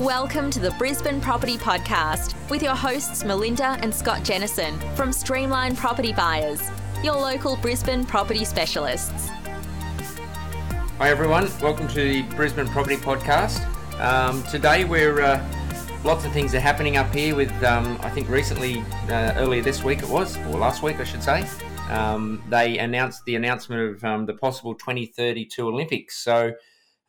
Welcome to the Brisbane Property Podcast with your hosts Melinda and Scott Jennison from Streamline Property Buyers, your local Brisbane property specialists. Hi everyone, welcome to the Brisbane Property Podcast. Um, today we're uh, lots of things are happening up here. With um, I think recently, uh, earlier this week it was, or last week I should say, um, they announced the announcement of um, the possible 2032 Olympics. So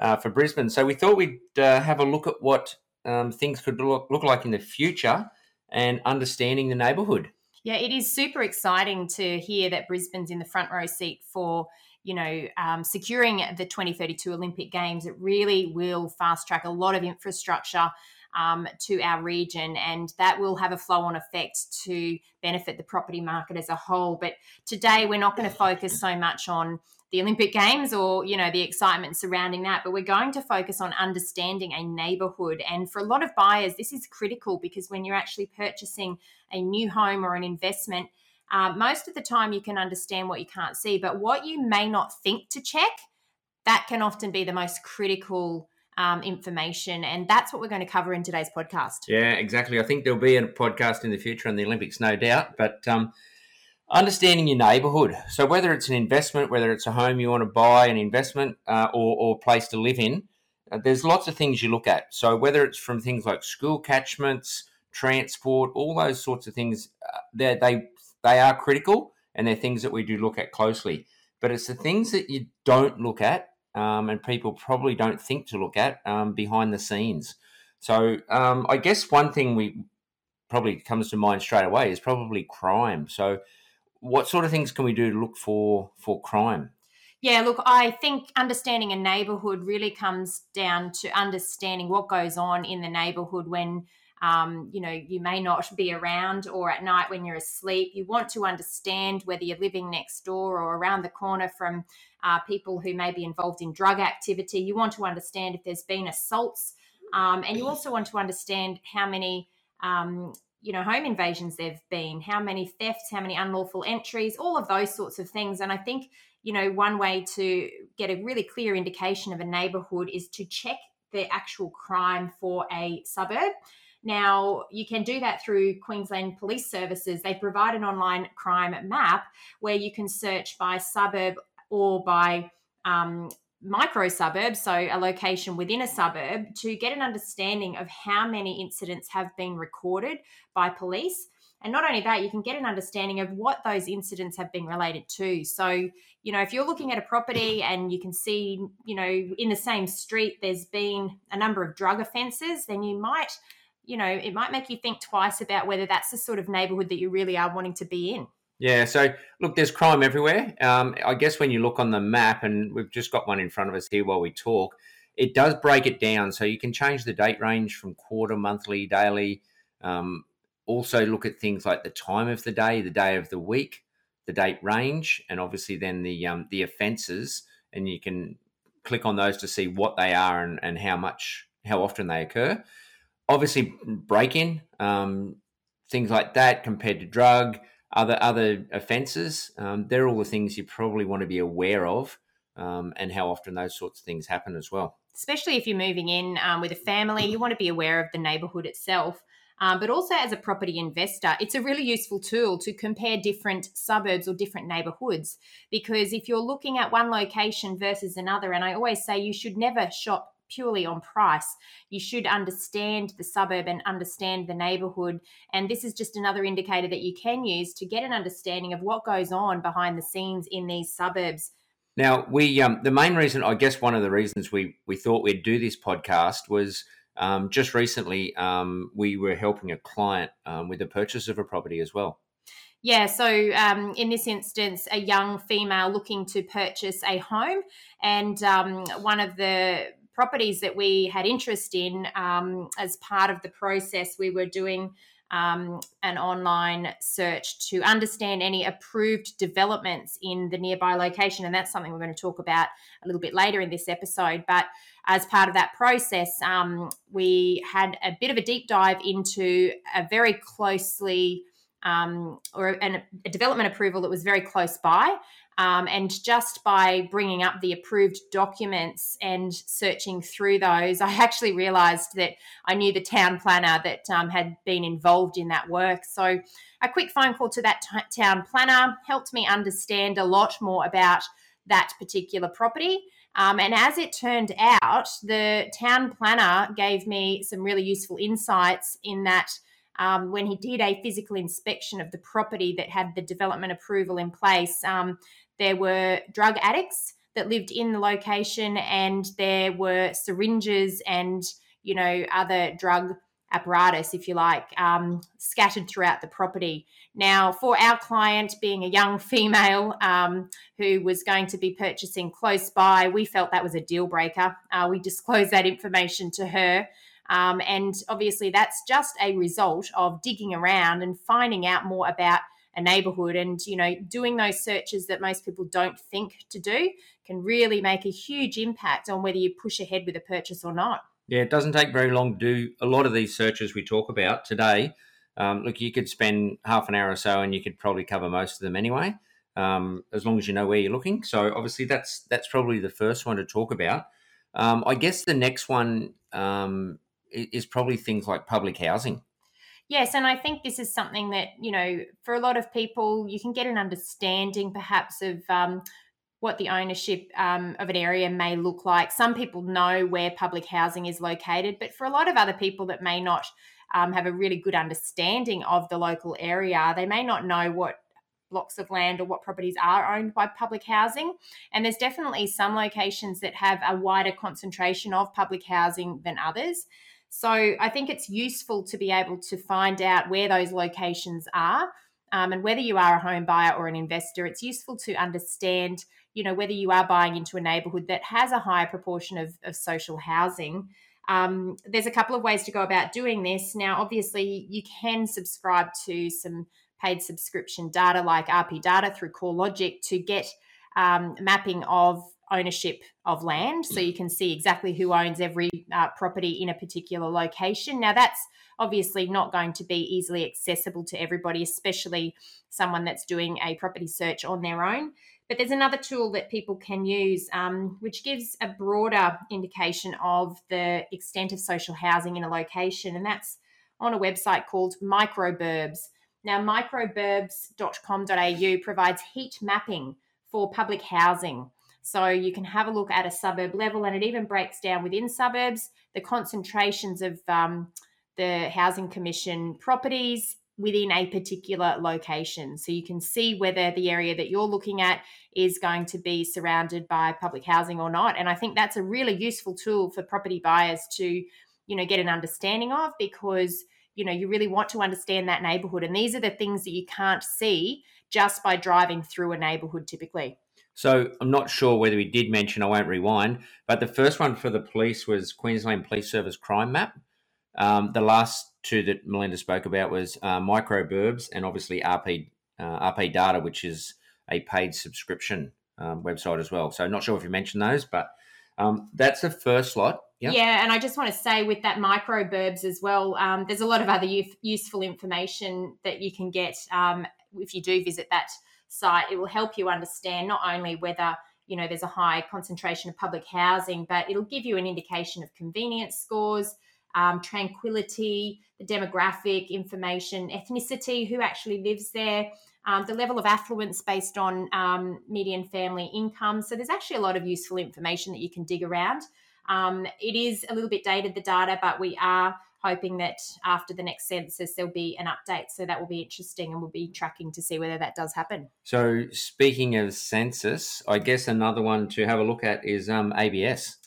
uh, for Brisbane, so we thought we'd uh, have a look at what um, things could look, look like in the future and understanding the neighbourhood. Yeah, it is super exciting to hear that Brisbane's in the front row seat for you know um, securing the 2032 Olympic Games. It really will fast track a lot of infrastructure. Um, to our region, and that will have a flow on effect to benefit the property market as a whole. But today, we're not going to focus so much on the Olympic Games or you know the excitement surrounding that, but we're going to focus on understanding a neighborhood. And for a lot of buyers, this is critical because when you're actually purchasing a new home or an investment, uh, most of the time you can understand what you can't see, but what you may not think to check, that can often be the most critical um, information. And that's what we're going to cover in today's podcast. Yeah, exactly. I think there'll be a podcast in the future on the Olympics, no doubt. But um, understanding your neighbourhood. So whether it's an investment, whether it's a home you want to buy, an investment, uh, or, or place to live in, uh, there's lots of things you look at. So whether it's from things like school catchments, transport, all those sorts of things, uh, they they they are critical, and they're things that we do look at closely. But it's the things that you don't look at, um, and people probably don't think to look at um, behind the scenes. So um, I guess one thing we probably comes to mind straight away is probably crime. So what sort of things can we do to look for for crime? Yeah, look, I think understanding a neighbourhood really comes down to understanding what goes on in the neighbourhood when um, you know you may not be around or at night when you're asleep. You want to understand whether you're living next door or around the corner from uh, people who may be involved in drug activity. You want to understand if there's been assaults, um, and you also want to understand how many um, you know home invasions there've been how many thefts how many unlawful entries all of those sorts of things and i think you know one way to get a really clear indication of a neighborhood is to check the actual crime for a suburb now, you can do that through Queensland Police Services. They provide an online crime map where you can search by suburb or by um, micro suburb, so a location within a suburb, to get an understanding of how many incidents have been recorded by police. And not only that, you can get an understanding of what those incidents have been related to. So, you know, if you're looking at a property and you can see, you know, in the same street there's been a number of drug offences, then you might, you know, it might make you think twice about whether that's the sort of neighbourhood that you really are wanting to be in. Yeah, so look, there's crime everywhere. Um, I guess when you look on the map, and we've just got one in front of us here while we talk, it does break it down. So you can change the date range from quarter, monthly, daily. Um, also, look at things like the time of the day, the day of the week, the date range, and obviously then the um, the offences. And you can click on those to see what they are and, and how much, how often they occur. Obviously, break in, um, things like that compared to drug other other offences. Um, they're all the things you probably want to be aware of, um, and how often those sorts of things happen as well. Especially if you're moving in um, with a family, you want to be aware of the neighbourhood itself. Um, but also as a property investor, it's a really useful tool to compare different suburbs or different neighborhoods. Because if you're looking at one location versus another, and I always say you should never shop purely on price. You should understand the suburb and understand the neighborhood. And this is just another indicator that you can use to get an understanding of what goes on behind the scenes in these suburbs. Now, we um, the main reason, I guess, one of the reasons we we thought we'd do this podcast was um, just recently um, we were helping a client um, with the purchase of a property as well. Yeah, so um, in this instance, a young female looking to purchase a home, and um, one of the properties that we had interest in um, as part of the process we were doing um, an online search to understand any approved developments in the nearby location and that's something we're going to talk about a little bit later in this episode. But as part of that process um, we had a bit of a deep dive into a very closely um, or an, a development approval that was very close by Um, and just by bringing up the approved documents and searching through those, I actually realised that I knew the town planner that um, had been involved in that work. So a quick phone call to that t- town planner helped me understand a lot more about that particular property. Um, and as it turned out, the town planner gave me some really useful insights in that um, when he did a physical inspection of the property that had the development approval in place, um, there were drug addicts that lived in the location and there were syringes and, you know, other drug apparatus, if you like, um, scattered throughout the property. Now, for our client being a young female um, who was going to be purchasing close by, we felt that was a deal breaker. Uh, we disclosed that information to her. Um, and obviously, that's just a result of digging around and finding out more about a neighborhood and you know doing those searches that most people don't think to do can really make a huge impact on whether you push ahead with a purchase or not yeah, it doesn't take very long to do a lot of these searches we talk about today. Um, look, you could spend half an hour or so, and you could probably cover most of them anyway, um, as long as you know where you're looking. So obviously, that's that's probably the first one to talk about. Um, I guess the next one um, is probably things like public housing. Yes, and I think this is something that you know, for a lot of people, you can get an understanding, perhaps, of um, what the ownership um, of an area may look like. Some people know where public housing is located, but for a lot of other people that may not um, have a really good understanding of the local area, they may not know what blocks of land or what properties are owned by public housing. And there's definitely some locations that have a wider concentration of public housing than others. So I think it's useful to be able to find out where those locations are. Um, and whether you are a home buyer or an investor, it's useful to understand you know, whether you are buying into a neighborhood that has a higher proportion of, of social housing. Um, there's a couple of ways to go about doing this. Now, obviously, you can subscribe to some paid subscription data like RP data through CoreLogic to get um, mapping of ownership of land. So you can see exactly who owns every uh, property in a particular location. Now, that's obviously not going to be easily accessible to everybody, especially someone that's doing a property search on their own. But there's another tool that people can use, um, which gives a broader indication of the extent of social housing in a location, and that's on a website called Microburbs. Now, microburbs.com.au provides heat mapping for public housing. So you can have a look at a suburb level, and it even breaks down within suburbs the concentrations of um, the Housing Commission properties within a particular location. So you can see whether the area that you're looking at is going to be surrounded by public housing or not. And I think that's a really useful tool for property buyers to, you know, get an understanding of because, you know, you really want to understand that neighborhood. And these are the things that you can't see just by driving through a neighborhood typically. So I'm not sure whether we did mention, I won't rewind, but the first one for the police was Queensland Police Service Crime Map. Um, the last two that Melinda spoke about was uh, Microburbs and obviously RP uh, RP Data, which is a paid subscription um, website as well. So not sure if you mentioned those, but um, that's the first lot. Yep. Yeah, and I just want to say with that microburbs as well, um, there's a lot of other useful information that you can get um, if you do visit that site. It will help you understand not only whether you know there's a high concentration of public housing, but it'll give you an indication of convenience scores um, tranquility, the demographic information, ethnicity, who actually lives there, um, the level of affluence based on um, median family income. So there's actually a lot of useful information that you can dig around. Um, it is a little bit dated, the data, but we are hoping that after the next census there'll be an update. So that will be interesting and we'll be tracking to see whether that does happen. So speaking of census, I guess another one to have a look at is um, ABS.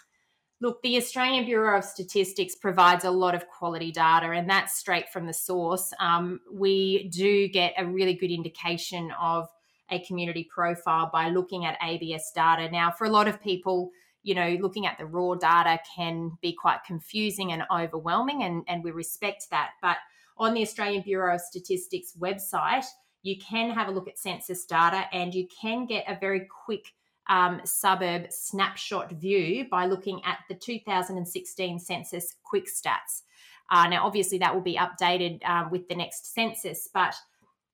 Look, the Australian Bureau of Statistics provides a lot of quality data, and that's straight from the source. Um, we do get a really good indication of a community profile by looking at ABS data. Now, for a lot of people, you know, looking at the raw data can be quite confusing and overwhelming, and, and we respect that. But on the Australian Bureau of Statistics website, you can have a look at census data and you can get a very quick um, suburb snapshot view by looking at the 2016 census quick stats. Uh, now, obviously, that will be updated uh, with the next census, but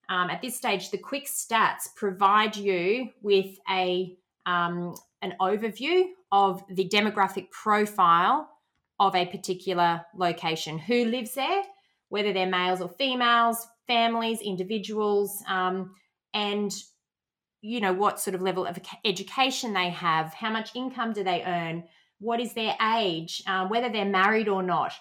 um, at this stage, the quick stats provide you with a um, an overview of the demographic profile of a particular location, who lives there, whether they're males or females, families, individuals, um, and you know what sort of level of education they have, how much income do they earn, what is their age, uh, whether they're married or not.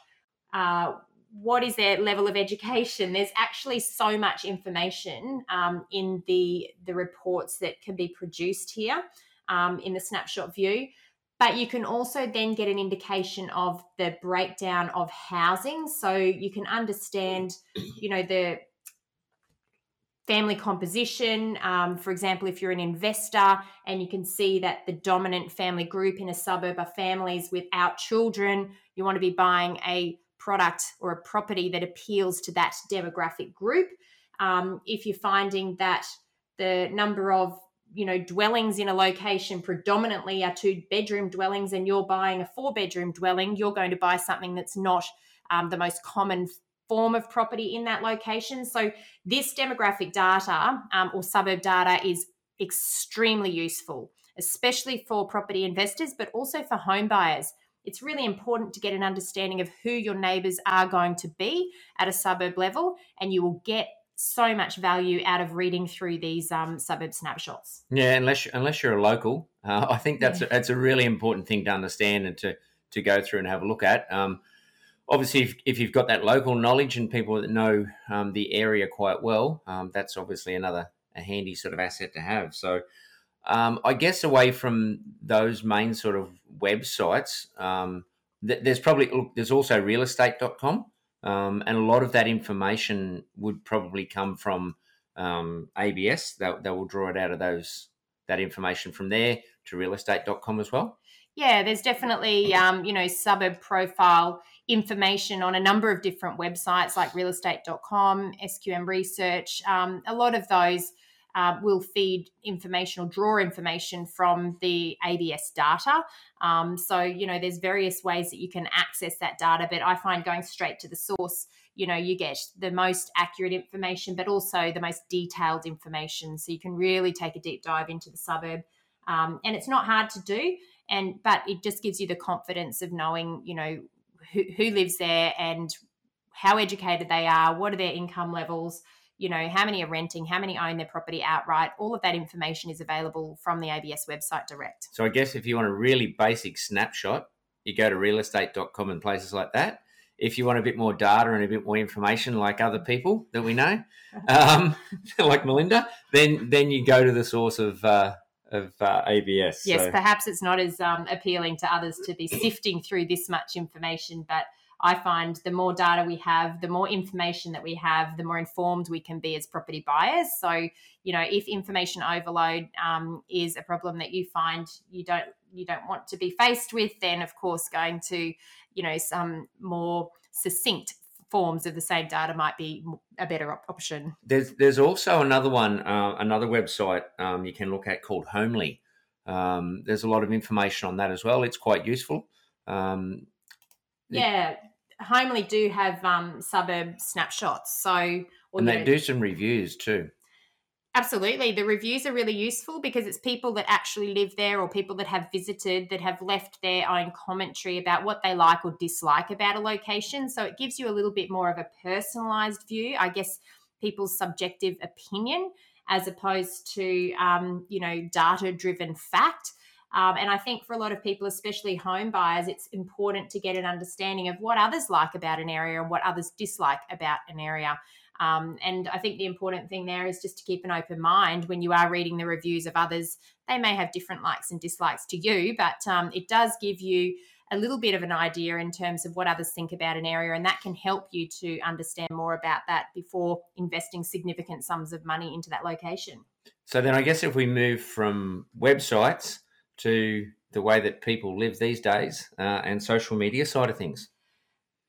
Uh, what is their level of education? There's actually so much information um, in the the reports that can be produced here um, in the snapshot view but you can also then get an indication of the breakdown of housing so you can understand you know the family composition um, for example if you're an investor and you can see that the dominant family group in a suburb are families without children you want to be buying a product or a property that appeals to that demographic group. Um, if you're finding that the number of you know dwellings in a location predominantly are two bedroom dwellings and you're buying a four bedroom dwelling you're going to buy something that's not um, the most common form of property in that location. So this demographic data um, or suburb data is extremely useful especially for property investors but also for home buyers. It's really important to get an understanding of who your neighbours are going to be at a suburb level, and you will get so much value out of reading through these um, suburb snapshots. Yeah, unless unless you're a local, uh, I think that's yeah. a, that's a really important thing to understand and to to go through and have a look at. Um, obviously, if, if, you've got that local knowledge and people that know um, the area quite well, um, that's obviously another a handy sort of asset to have. So um, I guess away from those main sort of websites, um, th- there's probably look, there's also realestate.com, um, and a lot of that information would probably come from um, ABS. They, they will draw it out of those that information from there to realestate.com as well. Yeah, there's definitely um, you know suburb profile information on a number of different websites like realestate.com, SQM Research. Um, a lot of those uh, will feed information or draw information from the ABS data. Um, so, you know, there's various ways that you can access that data, but I find going straight to the source, you know, you get the most accurate information, but also the most detailed information. So you can really take a deep dive into the suburb. Um, and it's not hard to do. And, but it just gives you the confidence of knowing, you know, who, who lives there and how educated they are, what are their income levels, you know, how many are renting, how many own their property outright. All of that information is available from the ABS website direct. So I guess if you want a really basic snapshot, you go to realestate.com and places like that. If you want a bit more data and a bit more information, like other people that we know, um, like Melinda, then then you go to the source of uh, of uh, ABS. Yes, so. perhaps it's not as um, appealing to others to be sifting through this much information, but I find the more data we have, the more information that we have, the more informed we can be as property buyers. So, you know, if information overload um, is a problem that you find you don't you don't want to be faced with, then of course going to, you know, some more succinct forms of the same data might be a better op- option. There's there's also another one, uh, another website um, you can look at called Homely. Um, there's a lot of information on that as well. It's quite useful. Um, yeah, Homely do have um, suburb snapshots. So, and they know, do some reviews too. Absolutely. The reviews are really useful because it's people that actually live there or people that have visited that have left their own commentary about what they like or dislike about a location. So it gives you a little bit more of a personalized view, I guess, people's subjective opinion as opposed to, um, you know, data driven fact. Um, and I think for a lot of people, especially home buyers, it's important to get an understanding of what others like about an area and what others dislike about an area. Um, and I think the important thing there is just to keep an open mind when you are reading the reviews of others. They may have different likes and dislikes to you, but um, it does give you a little bit of an idea in terms of what others think about an area, and that can help you to understand more about that before investing significant sums of money into that location. So, then I guess if we move from websites to the way that people live these days uh, and social media side of things.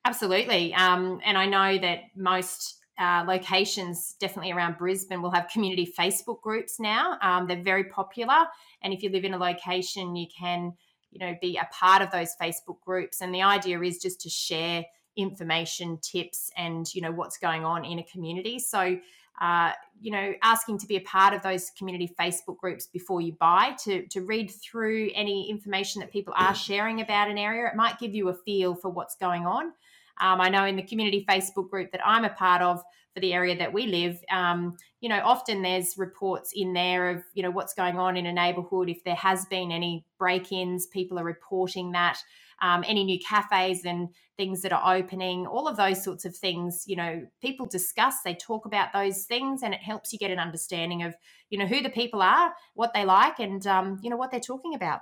Absolutely. Um, and I know that most uh, locations, definitely around Brisbane, will have community Facebook groups now. Um, they're very popular. And if you live in a location, you can, you know, be a part of those Facebook groups. And the idea is just to share information, tips, and, you know, what's going on in a community. So uh, you know, asking to be a part of those community Facebook groups before you buy to, to read through any information that people are sharing about an area. It might give you a feel for what's going on. Um, I know in the community Facebook group that I'm a part of for the area that we live, um, you know, often there's reports in there of, you know, what's going on in a neighborhood. If there has been any break ins, people are reporting that. Um, any new cafes and things that are opening, all of those sorts of things, you know, people discuss, they talk about those things, and it helps you get an understanding of, you know, who the people are, what they like, and, um, you know, what they're talking about.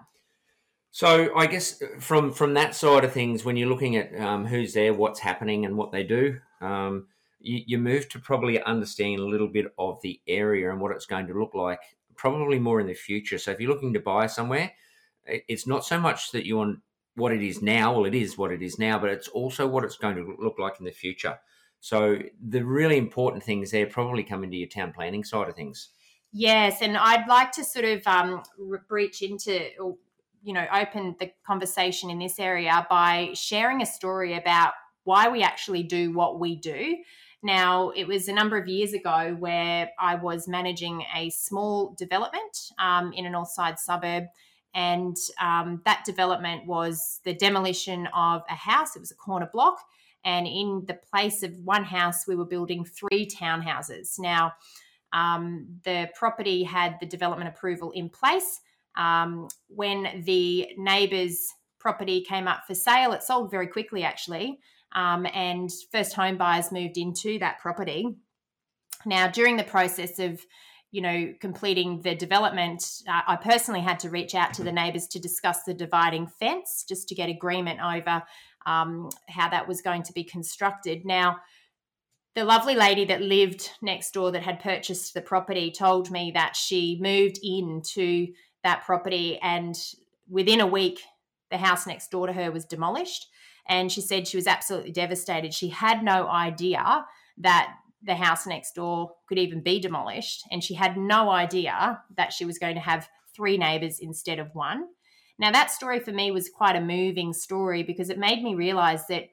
So I guess uh, from from that side of things, when you're looking at um, who's there, what's happening, and what they do, um, you, you, move to probably understanding a little bit of the area and what it's going to look like, probably more in the future. So if you're looking to buy somewhere, it's not so much that you want what it is now. Well, it is what it is now, but it's also what it's going to look like in the future. So the really important things there probably come into your town planning side of things. Yes, and I'd like to sort of um, breach into you know open the conversation in this area by sharing a story about why we actually do what we do now it was a number of years ago where i was managing a small development um, in a north side suburb and um, that development was the demolition of a house. It was a corner block. And in the place of one house we were building three townhouses. Now um, the property had the development approval in place. Um, when the neighbour's property came up for sale, it sold very quickly actually, um, and first home buyers moved into that property. Now, during the process of you know completing the development, uh, I personally had to reach out to the neighbours to discuss the dividing fence, just to get agreement over um, how that was going to be constructed. Now the lovely lady that lived next door that had purchased the property told me that she moved into that property. And within a week, the house next door to her was demolished. And she said she was absolutely devastated. She had no idea that the house next door could even be demolished. And she had no idea that she was going to have three neighbors instead of one. Now, that story for me was quite a moving story because it made me realize that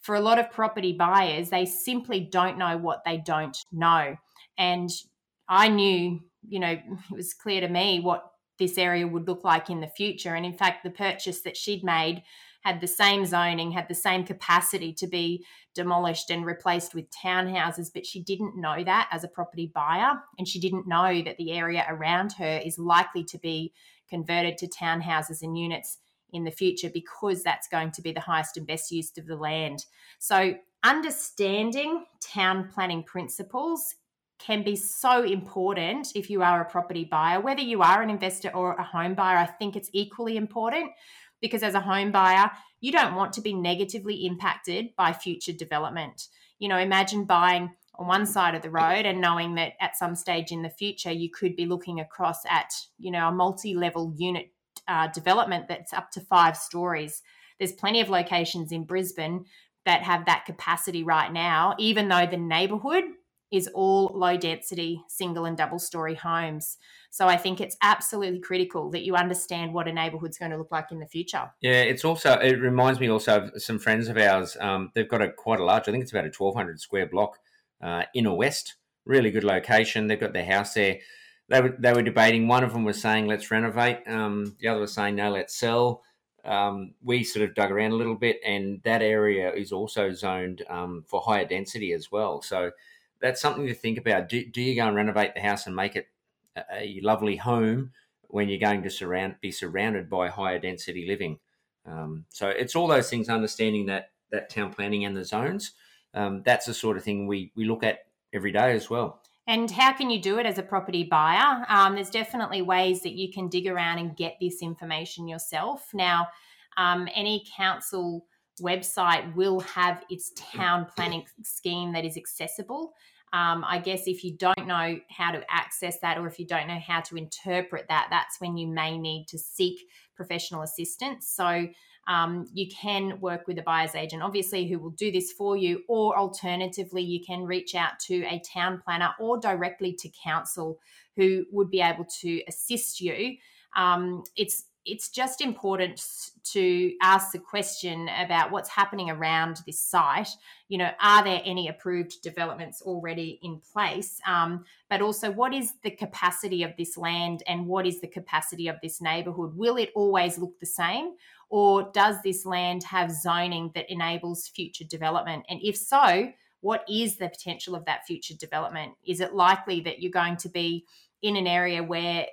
for a lot of property buyers, they simply don't know what they don't know. And I knew, you know, it was clear to me what this area would look like in the future. And in fact, the purchase that she'd made had the same zoning, had the same capacity to be demolished and replaced with townhouses, but she didn't know that as a property buyer. And she didn't know that the area around her is likely to be converted to townhouses and units in the future because that's going to be the highest and best use of the land. So, understanding town planning principles can be so important if you are a property buyer. Whether you are an investor or a home buyer, I think it's equally important because as a home buyer, you don't want to be negatively impacted by future development. You know, imagine buying on one side of the road and knowing that at some stage in the future you could be looking across at, you know, a multi-level unit uh, development that's up to five stories. There's plenty of locations in Brisbane that have that capacity right now, even though the neighborhood is all low density single and double story homes. So I think it's absolutely critical that you understand what a neighbourhood's going to look like in the future. Yeah, it's also it reminds me also of some friends of ours. Um, they've got a quite a large, I think it's about a twelve hundred square block uh, inner west, really good location. They've got their house there. They were they were debating. One of them was saying let's renovate. Um, the other was saying no, let's sell. Um, we sort of dug around a little bit, and that area is also zoned um, for higher density as well. So that's something to think about. Do, do you go and renovate the house and make it a, a lovely home when you're going to surround be surrounded by higher density living? Um, so it's all those things. Understanding that that town planning and the zones. Um, that's the sort of thing we we look at every day as well. And how can you do it as a property buyer? Um, there's definitely ways that you can dig around and get this information yourself. Now, um, any council website will have its town planning scheme that is accessible. Um, I guess if you don't know how to access that or if you don't know how to interpret that, that's when you may need to seek professional assistance. So um, you can work with a buyer's agent, obviously, who will do this for you, or alternatively, you can reach out to a town planner or directly to council who would be able to assist you. Um, it's it's just important to ask the question about what's happening around this site. You know, are there any approved developments already in place? Um, but also, what is the capacity of this land and what is the capacity of this neighbourhood? Will it always look the same? Or does this land have zoning that enables future development? And if so, what is the potential of that future development? Is it likely that you're going to be in an area where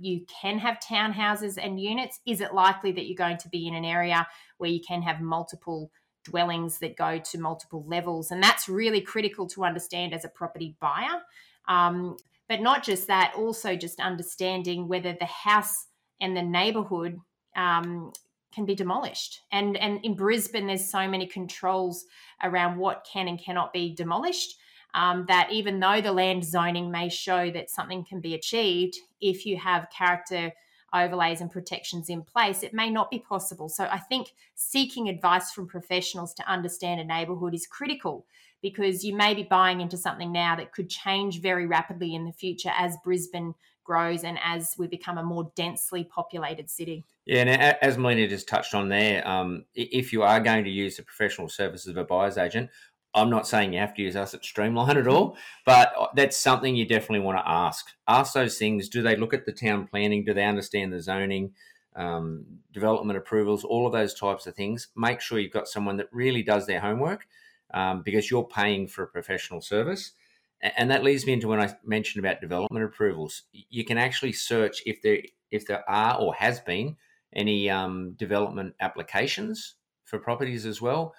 you can have townhouses and units? Is it likely that you're going to be in an area where you can have multiple dwellings that go to multiple levels? And that's really critical to understand as a property buyer. Um, but not just that, also just understanding whether the house and the neighborhood um, can be demolished. And and in Brisbane, there's so many controls around what can and cannot be demolished um, that even though the land zoning may show that something can be achieved, if you have character overlays and protections in place, it may not be possible. So I think seeking advice from professionals to understand a neighbourhood is critical because you may be buying into something now that could change very rapidly in the future as Brisbane grows and as we become a more densely populated city. Yeah, and as Melinda just touched on there, um, if you are going to use the professional services of a buyer's agent, I'm not saying you have to use us at Streamline at all, but that's something you definitely want to ask. Ask those things. Do they look at the town planning? Do they understand the zoning, um, development approvals, all of those types of things? Make sure you've got someone that really does their homework um, because you're paying for a professional service. And that leads me into when I mentioned about development approvals. You can actually search if there if there are or has been any um, development applications for properties as well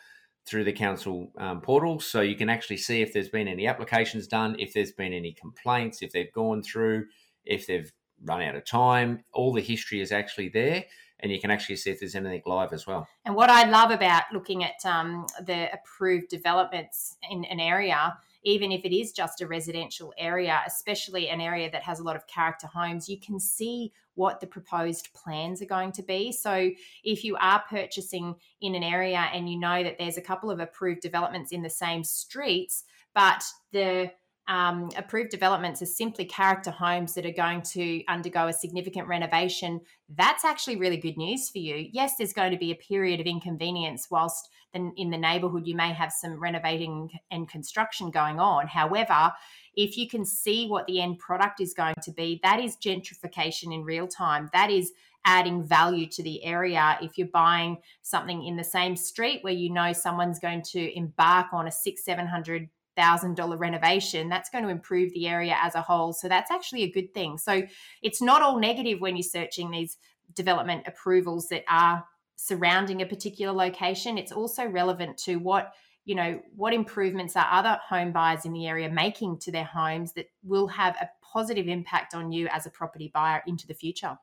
through the council um, portal. So you can actually see if there's been any applications done, if there's been any complaints, if they've gone through, if they've run out of time. All the history is actually there. And you can actually see if there's anything live as well. And what I love about looking at um, the approved developments in an area even if it is just a residential area, especially an area that has a lot of character homes, you can see what the proposed plans are going to be. So if you are purchasing in an area and you know that there's a couple of approved developments in the same streets, but the um, approved developments are simply character homes that are going to undergo a significant renovation, that's actually really good news for you. Yes, there's going to be a period of inconvenience whilst in the neighborhood you may have some renovating and construction going on. However, if you can see what the end product is going to be, that is gentrification in real time. That is adding value to the area. If you're buying something in the same street where you know someone's going to embark on a six, seven hundred thousand dollar renovation, that's going to improve the area as a whole. So that's actually a good thing. So it's not all negative when you're searching these development approvals that are surrounding a particular location. It's also relevant to what you know what improvements are other home buyers in the area making to their homes that will have a positive impact on you as a property buyer into the future.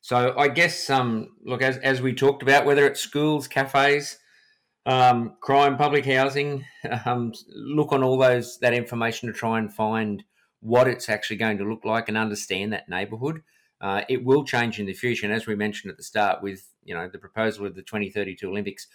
So I guess um, look as as we talked about, whether it's schools, cafes, um, crime, public housing, um, look on all those that information to try and find what it's actually going to look like and understand that neighbourhood. Uh, it will change in the future, and as we mentioned at the start, with you know the proposal of the 2032 Olympics,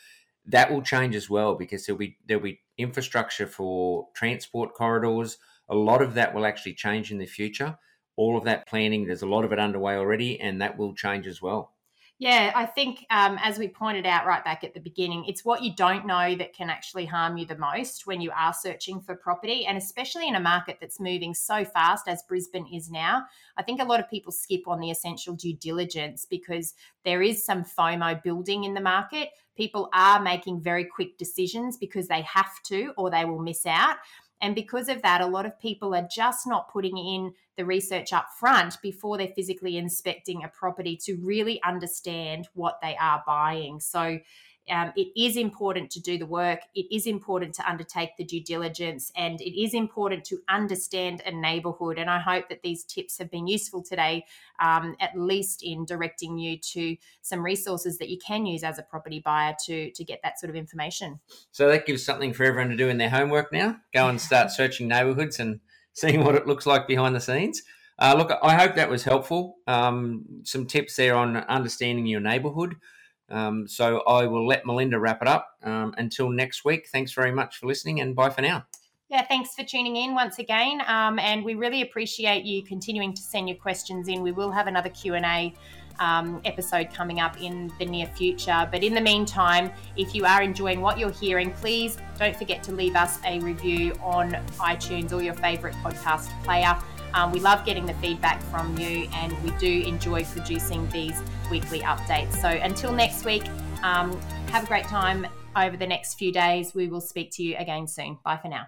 that will change as well because there'll be there'll be infrastructure for transport corridors. A lot of that will actually change in the future. All of that planning, there's a lot of it underway already, and that will change as well. Yeah, I think um, as we pointed out right back at the beginning, it's what you don't know that can actually harm you the most when you are searching for property, and especially in a market that's moving so fast as Brisbane is now. I think a lot of people skip on the essential due diligence because there is some FOMO building in the market. People are making very quick decisions because they have to, or they will miss out. And because of that, a lot of people are just not putting in the research up front before they're physically inspecting a property to really understand what they are buying. So um, it is important to do the work. It is important to undertake the due diligence and it is important to understand a neighbourhood. And I hope that these tips have been useful today, um, at least in directing you to some resources that you can use as a property buyer to, to get that sort of information. So that gives something for everyone to do in their homework now. Go and start searching neighbourhoods and seeing what it looks like behind the scenes. Uh, look, I hope that was helpful. Um, some tips there on understanding your neighbourhood. Um, so I will let Melinda wrap it up. Um, until next week, thanks very much for listening and bye for now. Yeah, thanks for tuning in once again, um, and we really appreciate you continuing to send your questions in. We will have another Q and A um, episode coming up in the near future. But in the meantime, if you are enjoying what you're hearing, please don't forget to leave us a review on iTunes or your favourite podcast player. Um, we love getting the feedback from you and we do enjoy producing these weekly updates. So until next week, um, have a great time over the next few days. We will speak to you again soon. Bye for now.